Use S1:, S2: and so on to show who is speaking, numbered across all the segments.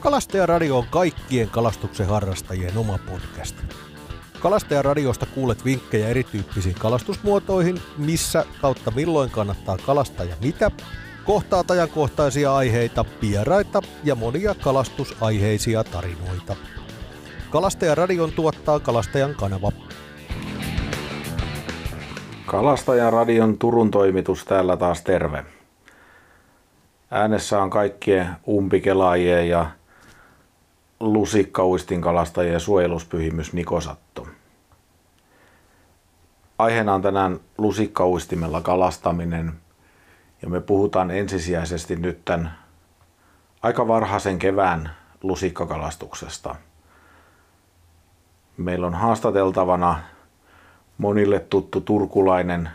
S1: Kalastajaradio on kaikkien kalastuksen harrastajien oma podcast. Kalastajaradiosta kuulet vinkkejä erityyppisiin kalastusmuotoihin, missä kautta milloin kannattaa kalastaa ja mitä, kohtaat ajankohtaisia aiheita, vieraita ja monia kalastusaiheisia tarinoita. Kalastajaradion tuottaa Kalastajan kanava.
S2: Kalastajan radion Turun toimitus täällä taas terve. Äänessä on kaikkien umpikelaajien ja lusikkauistin kalastajien suojeluspyhimys Nikosatto. Aiheena on tänään lusikkauistimella kalastaminen ja me puhutaan ensisijaisesti nyt tämän aika varhaisen kevään lusikkakalastuksesta. Meillä on haastateltavana monille tuttu turkulainen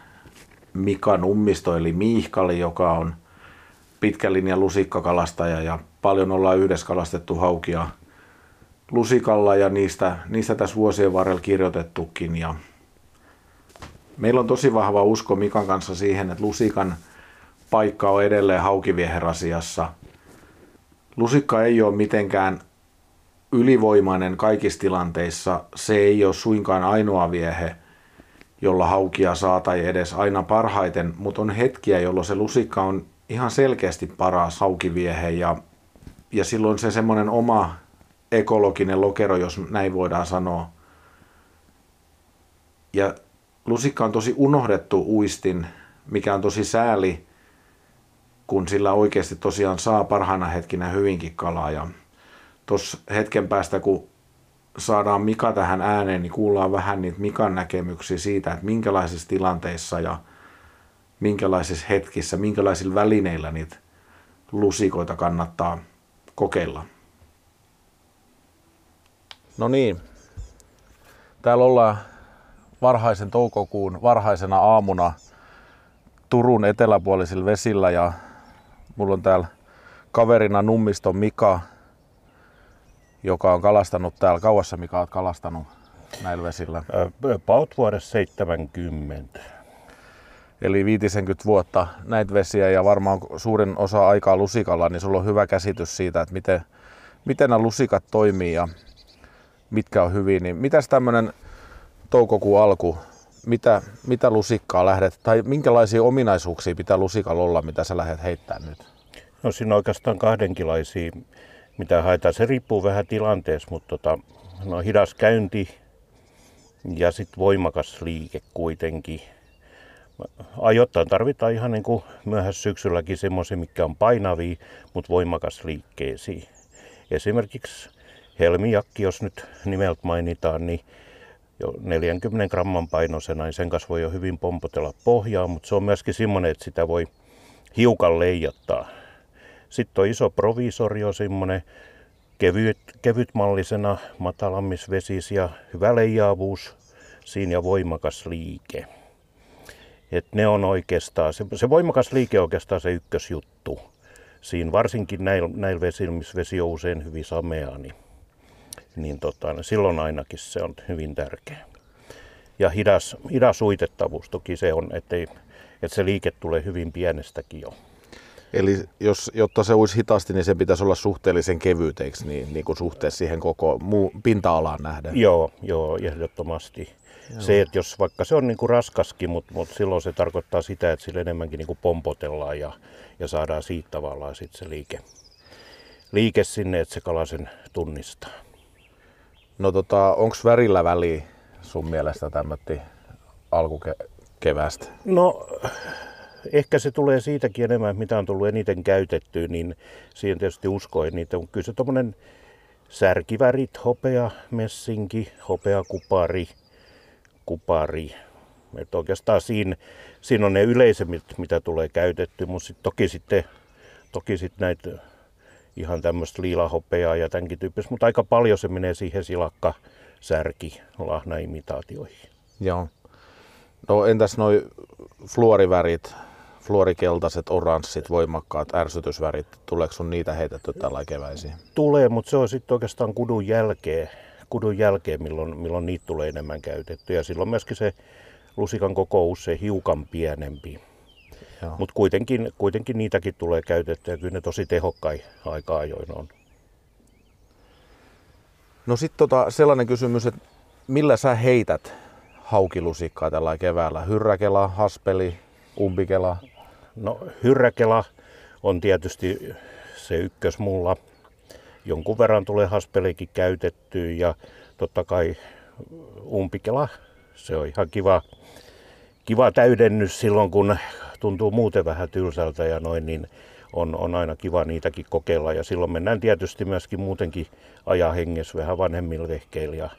S2: Mika Nummisto eli Miihkali, joka on pitkän linjan lusikkakalastaja ja paljon ollaan yhdessä kalastettu haukia lusikalla ja niistä, niistä tässä vuosien varrella kirjoitettukin. Ja meillä on tosi vahva usko Mikan kanssa siihen, että lusikan paikka on edelleen haukivieherasiassa. Lusikka ei ole mitenkään ylivoimainen kaikissa tilanteissa. Se ei ole suinkaan ainoa viehe, jolla haukia saa tai edes aina parhaiten, mutta on hetkiä, jolloin se lusikka on ihan selkeästi paras haukiviehe ja, ja silloin se semmoinen oma ekologinen lokero, jos näin voidaan sanoa. Ja lusikka on tosi unohdettu uistin, mikä on tosi sääli, kun sillä oikeasti tosiaan saa parhaana hetkinä hyvinkin kalaa. Ja tuossa hetken päästä, kun saadaan Mika tähän ääneen, niin kuullaan vähän niitä Mikan näkemyksiä siitä, että minkälaisissa tilanteissa ja minkälaisissa hetkissä, minkälaisilla välineillä niitä lusikoita kannattaa kokeilla.
S3: No niin, täällä ollaan varhaisen toukokuun varhaisena aamuna Turun eteläpuolisilla vesillä ja mulla on täällä kaverina Nummiston Mika, joka on kalastanut täällä. Kauassa Mika olet kalastanut näillä vesillä?
S4: About vuodessa 70.
S3: Eli 50 vuotta näitä vesiä ja varmaan suurin osa aikaa lusikalla, niin sulla on hyvä käsitys siitä, että miten, miten nämä lusikat toimii ja mitkä on hyvin. Niin mitäs tämmöinen toukokuun alku, mitä, mitä lusikkaa lähdet, tai minkälaisia ominaisuuksia pitää lusikalla olla, mitä sä lähdet heittämään nyt?
S4: No siinä on oikeastaan kahdenkilaisia, mitä haetaan. Se riippuu vähän tilanteessa, mutta tota, no, hidas käynti ja sitten voimakas liike kuitenkin. Ajoittain tarvitaan ihan niin kuin syksylläkin semmoisia, mikä on painavia, mutta voimakas liikkeisiin. Esimerkiksi helmijakki, jos nyt nimeltä mainitaan, niin jo 40 gramman painoisena, niin sen kanssa voi jo hyvin pompotella pohjaa, mutta se on myöskin semmoinen, että sitä voi hiukan leijottaa. Sitten on iso provisorio, semmoinen kevyt, kevytmallisena, matalammisvesis hyvä leijaavuus siinä ja voimakas liike. Et ne on oikeastaan, se, se voimakas liike on oikeastaan se ykkösjuttu. Siinä varsinkin näillä näil vesillä, missä vesi on usein hyvin samea, niin niin tota, silloin ainakin se on hyvin tärkeä. Ja hidas, hidas uitettavuus toki se on, ettei, että se liike tulee hyvin pienestäkin jo.
S3: Eli jos, jotta se olisi hitaasti, niin sen pitäisi olla suhteellisen kevyteiksi niin, niin kuin suhteessa siihen koko muu, pinta-alaan nähden.
S4: Joo, joo ehdottomasti. Joo. Se, että jos vaikka se on niin kuin raskaskin, mutta, mutta silloin se tarkoittaa sitä, että sillä enemmänkin niin kuin pompotellaan ja, ja saadaan siitä tavallaan sit se liike, liike sinne, että se kala sen tunnistaa.
S3: No tota, onko värillä väliä sun mielestä tämmötti alkukevästä?
S4: No ehkä se tulee siitäkin enemmän, mitä on tullut eniten käytettyä, niin siihen tietysti uskoin niitä. On kyllä se tommonen särkivärit, hopea, messinki, hopea, kupari, kupari. Et oikeastaan siinä, siinä on ne yleisemmät, mitä tulee käytetty, mutta sit toki sitten toki sit näitä ihan tämmöistä liilahopeaa ja tämänkin tyyppistä, mutta aika paljon se menee siihen silakka, särki, lahnaimitaatioihin.
S3: Joo. No entäs noi fluorivärit, fluorikeltaiset, oranssit, voimakkaat ärsytysvärit, tuleeko sun niitä heitetty tällä keväisiin?
S4: Tulee, mutta se on sitten oikeastaan kudun jälkeen, kudun jälkeen milloin, milloin niitä tulee enemmän käytetty. Ja silloin myöskin se lusikan koko usein hiukan pienempi. Mutta kuitenkin, kuitenkin niitäkin tulee käytettyä, kyllä ne tosi tehokkai aika ajoin on.
S3: No sitten tota, sellainen kysymys, että millä sä heität haukilusikkaa tällä keväällä? Hyrräkela, haspeli, umpikela?
S4: No hyrräkela on tietysti se ykkös mulla. Jonkun verran tulee haspelikin käytettyä ja totta kai umpikela, se on ihan kiva, kiva täydennys silloin, kun tuntuu muuten vähän tylsältä ja noin, niin on, on aina kiva niitäkin kokeilla. Ja silloin mennään tietysti myöskin muutenkin ajahengessä vähän vanhemmilla vehkeillä ja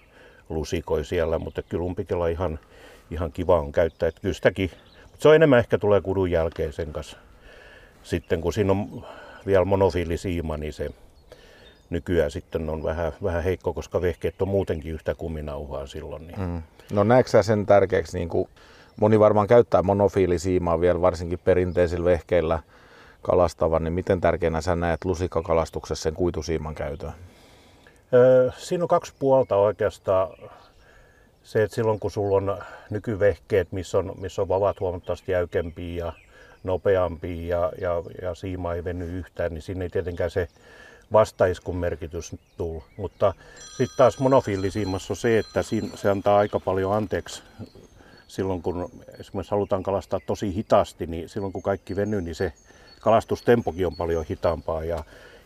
S4: lusikoi siellä, mutta kyllä umpikela ihan, ihan kiva on käyttää. Että kyllä sitäkin, mutta se on enemmän ehkä tulee kudun jälkeen sen kanssa. Sitten kun siinä on vielä monofiilisiima, niin se nykyään sitten on vähän, vähän heikko, koska vehkeet on muutenkin yhtä kuminauhaa silloin. Niin. Mm.
S3: No näetkö sen tärkeäksi, niin kuin moni varmaan käyttää monofiilisiimaa vielä varsinkin perinteisillä vehkeillä kalastavan, niin miten tärkeänä sä näet lusikkakalastuksessa sen kuitusiiman käytön?
S4: Siinä on kaksi puolta oikeastaan. Se, että silloin kun sulla on nykyvehkeet, missä on, missä on vavat huomattavasti jäykempiä ja nopeampia ja, ja, ja siima ei veny yhtään, niin siinä ei tietenkään se vastaiskun merkitys tule. Mutta sitten taas monofiilisiimassa on se, että siinä, se antaa aika paljon anteeksi silloin, kun esimerkiksi halutaan kalastaa tosi hitaasti, niin silloin kun kaikki venyy, niin se kalastustempokin on paljon hitaampaa ja,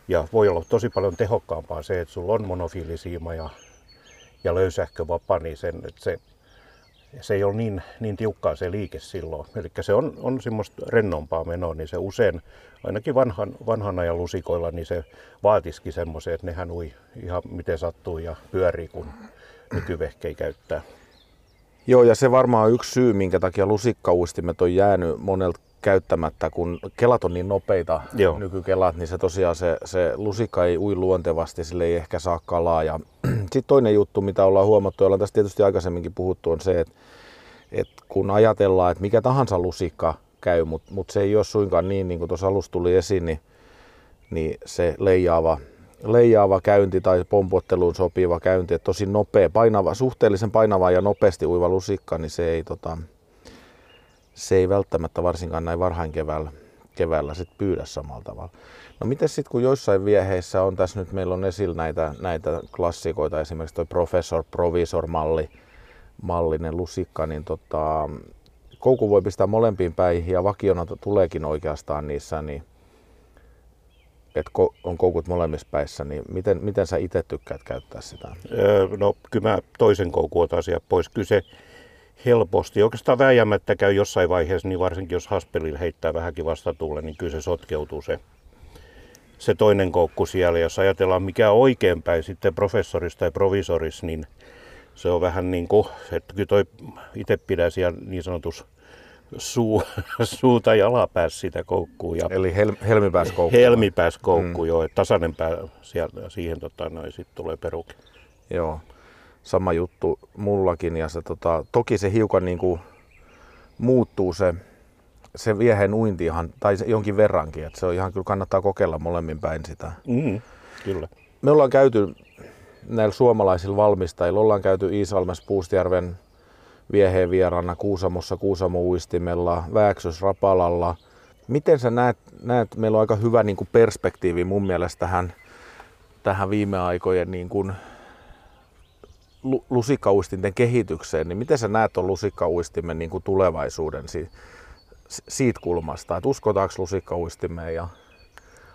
S4: ja voi olla tosi paljon tehokkaampaa se, että sulla on monofiilisiima ja, ja löysähkö vapa, niin sen, että se, se ei ole niin, niin tiukkaa se liike silloin. Eli se on, on semmoista rennompaa menoa, niin se usein, ainakin vanhan, vanhan ajan lusikoilla, niin se vaatisikin semmoisen, että nehän ui ihan miten sattuu ja pyörii, kun nykyvehkei käyttää.
S3: Joo, ja se varmaan on yksi syy, minkä takia lusikkauistimet on jäänyt monelta käyttämättä, kun kelat on niin nopeita, Joo. nykykelat, niin se tosiaan se, se lusikka ei ui luontevasti, sille ei ehkä saa kalaa. Ja sitten toinen juttu, mitä ollaan huomattu, ja ollaan tästä tietysti aikaisemminkin puhuttu, on se, että, että kun ajatellaan, että mikä tahansa lusikka käy, mutta mut se ei ole suinkaan niin, niin kuin tuossa alussa tuli esiin, niin, niin se leijaava, leijaava käynti tai pompotteluun sopiva käynti, että tosi nopea, painava, suhteellisen painava ja nopeasti uiva lusikka, niin se ei, tota, se ei välttämättä varsinkaan näin varhain keväällä, keväällä sit pyydä samalla tavalla. No miten sitten kun joissain vieheissä on tässä nyt, meillä on esillä näitä, näitä klassikoita, esimerkiksi tuo professor provisor malli, mallinen lusikka, niin tota, koukku voi pistää molempiin päihin ja vakiona tuleekin oikeastaan niissä, niin että on koukut molemmissa päissä, niin miten, miten sä itse tykkäät käyttää sitä?
S4: No kyllä mä toisen koukun otan sieltä pois. Kyllä se helposti. Oikeastaan vääjäämättä käy jossain vaiheessa, niin varsinkin jos haspelilla heittää vähänkin vastatuulle, niin kyllä se sotkeutuu se, se toinen koukku siellä. Jos ajatellaan mikä oikeinpäin sitten professorissa tai provisorissa, niin se on vähän niin kuin, että kyllä toi itse pidän siellä niin sanotus suu, suuta ja alapäässä sitä koukkuu. Ja
S3: Eli hel, helmipääs koukku.
S4: Helmipääs mm. joo. Että tasainen pää siellä, siihen tota, noin, sitten tulee peruke.
S3: Joo sama juttu mullakin. Ja se, tota, toki se hiukan niin kuin muuttuu se, se viehen uinti ihan, tai jonkin verrankin. Että se on ihan kyllä kannattaa kokeilla molemmin päin sitä.
S4: Mm, kyllä.
S3: Me ollaan käyty näillä suomalaisilla valmistajilla, ollaan käyty Iisalmessa Puustjärven vieheen vieraana Kuusamossa Kuusamo-uistimella, Vääksys Rapalalla. Miten sä näet, näet, meillä on aika hyvä niin kuin perspektiivi mun mielestä tähän, tähän viime aikojen niin kuin lusikkauistinten kehitykseen, niin miten sä näet tuon lusikkauistimen niin kuin tulevaisuuden si- siitä kulmasta, että uskotaanko lusikkauistimeen ja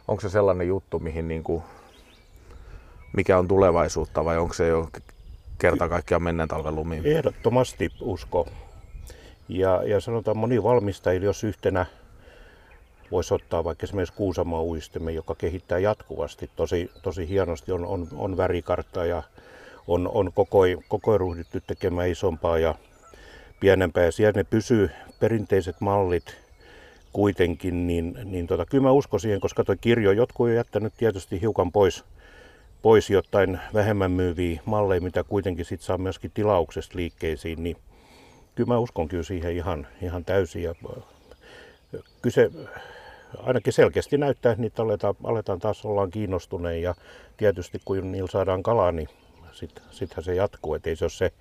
S3: onko se sellainen juttu, mihin niin kuin, mikä on tulevaisuutta vai onko se jo kerta kaikkiaan menneen talven lumiin?
S4: Ehdottomasti usko. Ja, ja sanotaan moni valmistajille, jos yhtenä voisi ottaa vaikka esimerkiksi Kuusamoa uistimen, joka kehittää jatkuvasti tosi, tosi hienosti, on, on, on värikartta ja on, on koko, koko ruhdittu tekemään isompaa ja pienempää. Ja siellä ne pysyy perinteiset mallit kuitenkin, niin, niin tota, kyllä mä uskon siihen, koska tuo kirjo, jotkut on jättänyt tietysti hiukan pois, pois jotain vähemmän myyviä malleja, mitä kuitenkin sit saa myöskin tilauksesta liikkeisiin, niin kyllä mä uskon kyllä siihen ihan, ihan täysin. Ja kyse ainakin selkeästi näyttää, että niitä aletaan, aletaan taas ollaan kiinnostuneen ja tietysti kun niillä saadaan kalaa, niin sit, sittenhän se jatkuu. Että ei se ole se,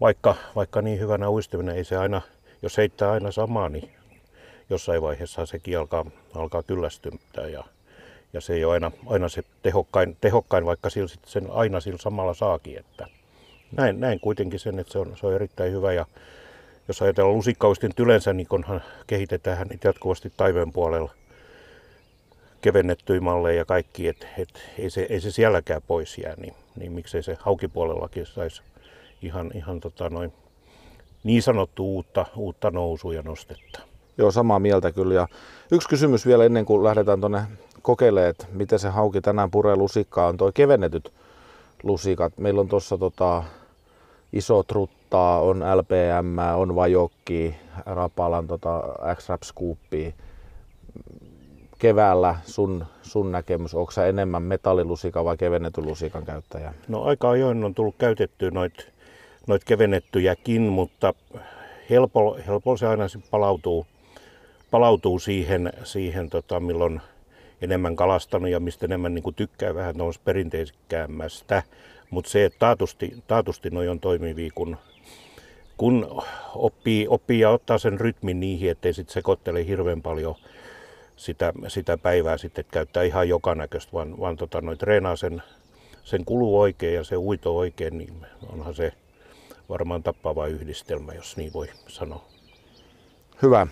S4: vaikka, vaikka niin hyvänä uistiminen, ei se aina, jos heittää aina samaa, niin jossain vaiheessa sekin alkaa, alkaa kyllästyttää ja, ja se ei ole aina, aina se tehokkain, tehokkain vaikka sillä sit sen aina sillä samalla saakin. Että näin, näin kuitenkin sen, että se on, se on erittäin hyvä ja jos ajatellaan lusikkaustin yleensä, niin kunhan kehitetään niitä jatkuvasti taiveen puolella kevennettyjä malleja ja kaikki, että et, ei, se, ei se sielläkään pois jää, niin, niin miksei se haukipuolellakin saisi ihan, ihan tota noin, niin sanottu uutta, uutta nousua ja nostetta.
S3: Joo, samaa mieltä kyllä. Ja yksi kysymys vielä ennen kuin lähdetään tuonne kokeilemaan, että miten se hauki tänään puree lusikkaa, on tuo kevennetyt lusikat. Meillä on tuossa tota, iso truttaa, on LPM, on vajokki, Rapalan tota, X-Rap Scoopia. Keväällä sun, sun näkemys, onko sä enemmän metallilusikan vai kevennetyn lusikan käyttäjä?
S4: No aika ajoin on tullut käytettyä noit, noit kevennettyjäkin, mutta helppo, helppo se aina palautuu, palautuu siihen, siihen tota, milloin enemmän kalastanut ja mistä enemmän niin tykkää vähän noista perinteisikäämmästä. Mutta se, että taatusti, taatusti noi on toimivia, kun, kun oppii, oppii ja ottaa sen rytmin niihin, ettei sitten sekoittele hirveän paljon sitä, sitä päivää sitten, että käyttää ihan joka näköistä, vaan, vaan tota, noi treenaa sen, sen kulu oikein ja se uito oikein, niin onhan se varmaan tappava yhdistelmä, jos niin voi sanoa.
S3: Hyvä.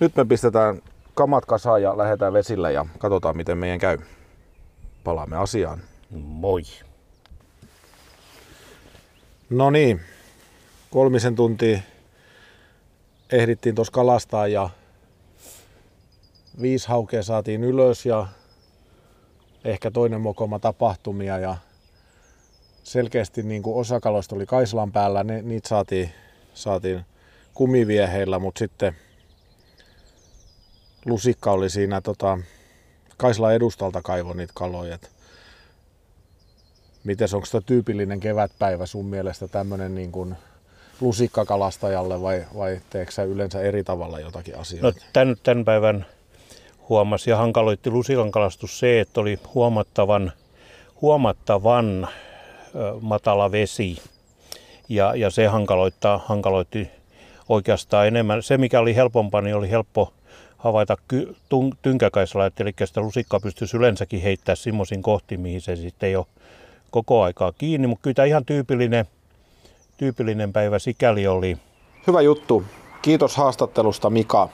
S3: Nyt me pistetään kamat kasaan ja lähdetään vesille ja katsotaan miten meidän käy. Palaamme asiaan.
S4: Moi.
S3: No niin, kolmisen tuntia ehdittiin tuossa kalastaa ja viisi haukea saatiin ylös ja ehkä toinen mokoma tapahtumia ja selkeästi niin kuin osa kaloista oli Kaislan päällä, ne, niitä saatiin, saatiin kumivieheillä, mutta sitten lusikka oli siinä tota, Kaislan edustalta kaivo niitä kaloja. Miten onko tämä tyypillinen kevätpäivä sun mielestä tämmöinen niin kuin lusikkakalastajalle vai, vai teekö sä yleensä eri tavalla jotakin asioita?
S4: No, tämän, tämän päivän huomasi ja hankaloitti lusikan kalastus se, että oli huomattavan, huomattavan matala vesi ja, ja se hankaloittaa, hankaloitti oikeastaan enemmän. Se mikä oli helpompaa, niin oli helppo havaita tynkäkaisella, eli sitä lusikkaa pystyisi yleensäkin heittämään semmoisiin kohtiin, mihin se sitten ei ole koko aikaa kiinni, mutta kyllä tämä ihan tyypillinen, tyypillinen päivä sikäli oli.
S3: Hyvä juttu. Kiitos haastattelusta Mika.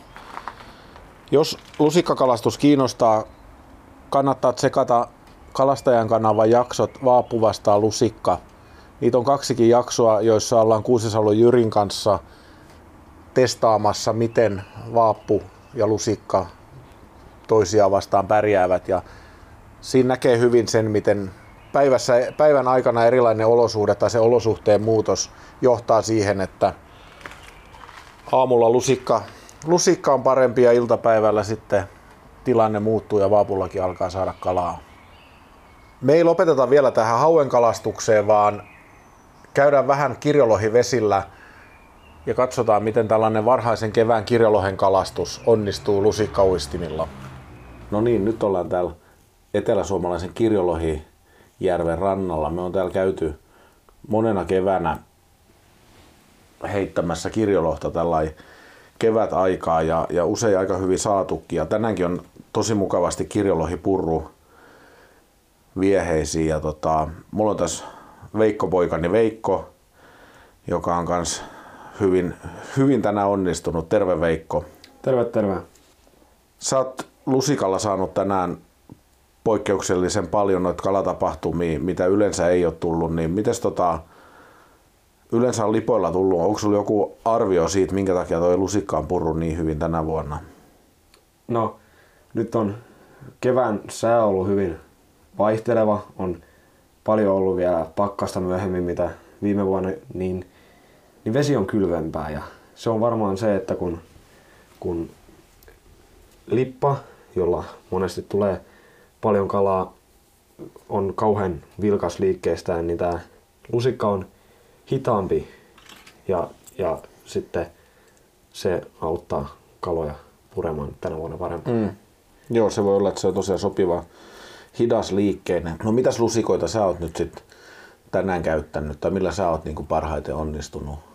S3: Jos lusikkakalastus kiinnostaa, kannattaa tsekata Kalastajan kanavan jaksot Vaapu vastaa lusikka. Niitä on kaksikin jaksoa, joissa ollaan Kuusisalon Jyrin kanssa testaamassa, miten vaappu ja lusikka toisiaan vastaan pärjäävät. Ja siinä näkee hyvin sen, miten päivässä, päivän aikana erilainen olosuhde tai se olosuhteen muutos johtaa siihen, että aamulla lusikka, lusikka on parempi ja iltapäivällä sitten tilanne muuttuu ja vaapullakin alkaa saada kalaa. Me ei lopeteta vielä tähän hauen kalastukseen, vaan käydään vähän kirjolohivesillä ja katsotaan, miten tällainen varhaisen kevään kirjolohen kalastus onnistuu lusikkauistimilla. No niin, nyt ollaan täällä eteläsuomalaisen kirjolohi järven rannalla. Me on täällä käyty monena keväänä heittämässä kirjolohta tällä kevät aikaa ja, ja usein aika hyvin saatukin. Ja tänäänkin on tosi mukavasti kirjolohi purru vieheisiin. Ja tota, mulla on tässä Veikko poikani Veikko, joka on kans hyvin, hyvin tänään onnistunut. Terve Veikko.
S5: Terve, terve.
S3: Sä oot lusikalla saanut tänään poikkeuksellisen paljon noita kalatapahtumia, mitä yleensä ei ole tullut, niin miten tota, yleensä on lipoilla tullut? Onko sulla joku arvio siitä, minkä takia toi lusikka on purru niin hyvin tänä vuonna?
S5: No, nyt on kevään sää ollut hyvin vaihteleva. On paljon ollut vielä pakkasta myöhemmin, mitä viime vuonna, niin, niin vesi on kylvempää. Ja se on varmaan se, että kun, kun lippa, jolla monesti tulee paljon kalaa, on kauhean vilkas liikkeestään, niin tämä lusikka on hitaampi ja, ja sitten se auttaa kaloja puremaan tänä vuonna paremmin. Mm.
S3: Joo, se voi olla, että se on tosiaan sopiva hidas liikkeinen. No mitäs lusikoita sä oot nyt sitten tänään käyttänyt tai millä sä oot niin parhaiten onnistunut?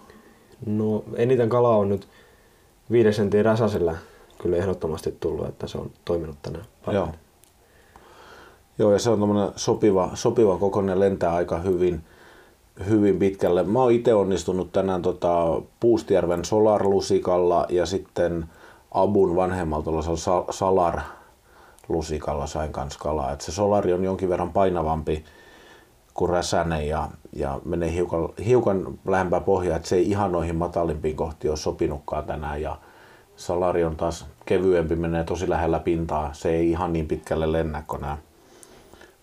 S5: No eniten kalaa on nyt viiden sentin räsäsellä kyllä ehdottomasti tullut, että se on toiminut tänään
S3: Joo. Joo, ja se on tämmöinen sopiva, sopiva kokoinen, lentää aika hyvin, hyvin pitkälle. Mä oon itse onnistunut tänään tota, Puustijärven Solar-lusikalla ja sitten Abun vanhemmalta Salar lusikalla sain kanssa kalaa. Et se solari on jonkin verran painavampi kuin räsänen ja, ja menee hiukan, hiukan lähempää pohjaa, että se ei ihan noihin matalimpiin kohtiin ole sopinutkaan tänään. Ja salari on taas kevyempi, menee tosi lähellä pintaa. Se ei ihan niin pitkälle lennä kuin nämä,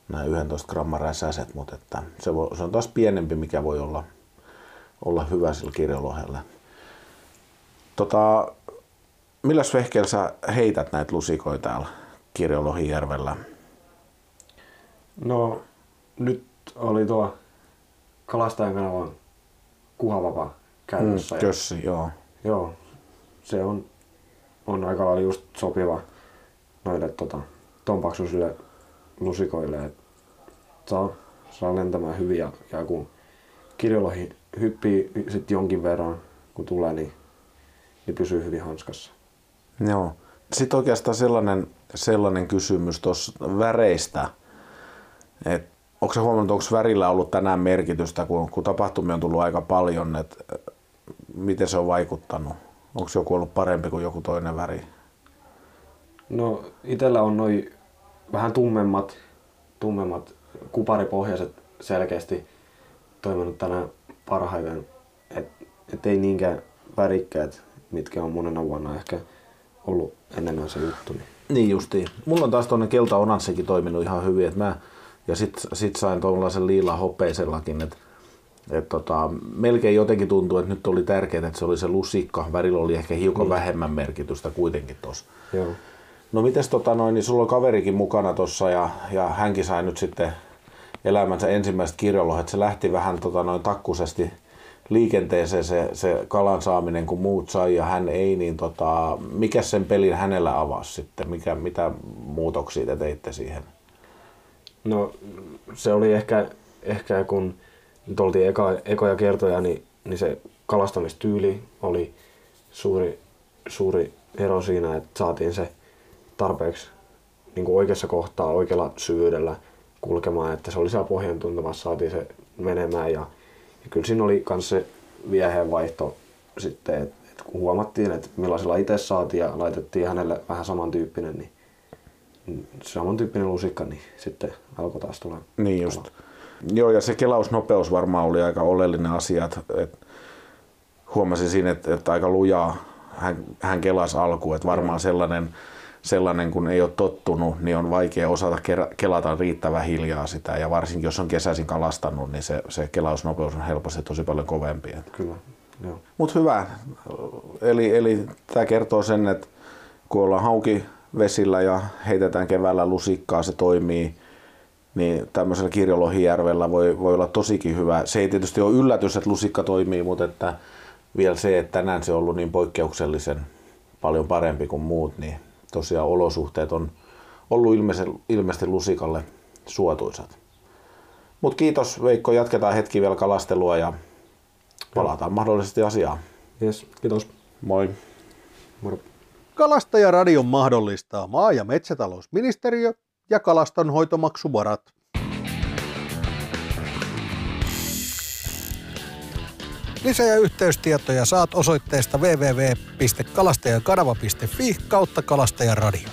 S3: nämä 11 gramman räsäset, mutta että se, voi, se, on taas pienempi, mikä voi olla, olla hyvä sillä kirjolohelle. Tota, milläs vehkeellä sä heität näitä lusikoita täällä Kirjolohijärvellä?
S5: No nyt oli tuo Kalastajan kanavan kuhavapa käytössä.
S3: Mm, kössi, joo.
S5: Joo, se on, on aika lailla just sopiva noille tota, ton paksuisille lusikoille, että saa, saa lentämään hyvin ja, ja kun kirjolohi hyppii sit jonkin verran, kun tulee, niin, niin pysyy hyvin hanskassa.
S3: Joo. Sitten oikeastaan sellainen, sellainen kysymys tuossa väreistä, että onko se huomannut, onko värillä ollut tänään merkitystä, kun, kun tapahtumia on tullut aika paljon, että miten se on vaikuttanut? Onko joku ollut parempi kuin joku toinen väri?
S5: No itellä on noin vähän tummemmat, tummemmat kuparipohjaiset selkeästi toiminut tänään parhaiten. Et, et ei niinkään värikkäät, mitkä on monena vuonna ehkä ollut enemmän se juttu. Niin,
S3: niin justiin. Mulla on taas tuonne kelta toiminut ihan hyvin. Et mä, ja sit, sit sain tuollaisen liila hopeisellakin, että et tota, melkein jotenkin tuntuu, että nyt oli tärkeää, että se oli se lusikka. Värillä oli ehkä hiukan mm. vähemmän merkitystä kuitenkin tuossa. No mites tota noin, niin sulla on kaverikin mukana tuossa ja, ja hänkin sai nyt sitten elämänsä ensimmäiset kirjolohet. Se lähti vähän tota noin takkusesti liikenteeseen se, se kalan saaminen, kun muut sai ja hän ei, niin tota, mikä sen pelin hänellä avasi sitten? Mikä, mitä muutoksia te teitte siihen?
S5: No se oli ehkä, ehkä kun nyt oltiin eka, ekoja kertoja, niin, niin se kalastamistyyli oli suuri, suuri ero siinä, että saatiin se tarpeeksi niin kuin oikeassa kohtaa oikealla syvyydellä kulkemaan, että se oli siellä pohjan tuntumassa, saatiin se menemään ja, ja kyllä siinä oli myös se vieheen vaihto sitten, että, että kun huomattiin, että millaisella itse saatiin ja laitettiin hänelle vähän samantyyppinen, niin samantyyppinen lusikka, niin sitten alkoi taas tulla.
S3: Niin just. Joo, ja se kelausnopeus varmaan oli aika oleellinen asia. Että, että huomasin siinä, että, että aika lujaa hän, hän kelasi alkuun, että varmaan sellainen, sellainen, kun ei ole tottunut, niin on vaikea osata kelata riittävän hiljaa sitä. Ja varsinkin jos on kesäisin kalastanut, niin se, se kelausnopeus on helposti tosi paljon kovempi.
S5: Kyllä,
S3: Mutta hyvä. Eli, eli tämä kertoo sen, että kun ollaan hauki vesillä ja heitetään keväällä lusikkaa, se toimii, niin tämmöisellä kirjolohijärvellä voi, voi olla tosikin hyvä. Se ei tietysti ole yllätys, että lusikka toimii, mutta että vielä se, että tänään se on ollut niin poikkeuksellisen paljon parempi kuin muut, niin tosiaan olosuhteet on ollut ilmeisesti lusikalle suotuisat. Mutta kiitos Veikko, jatketaan hetki vielä kalastelua ja palataan Joo. mahdollisesti asiaan.
S5: Yes, kiitos.
S3: Moi.
S5: Moro.
S1: Kalastajaradion mahdollistaa maa- ja metsätalousministeriö ja kalastonhoitomaksuvarat. Lisä- ja yhteystietoja saat osoitteesta www.kalastajakanava.fi kautta kalastajaradio.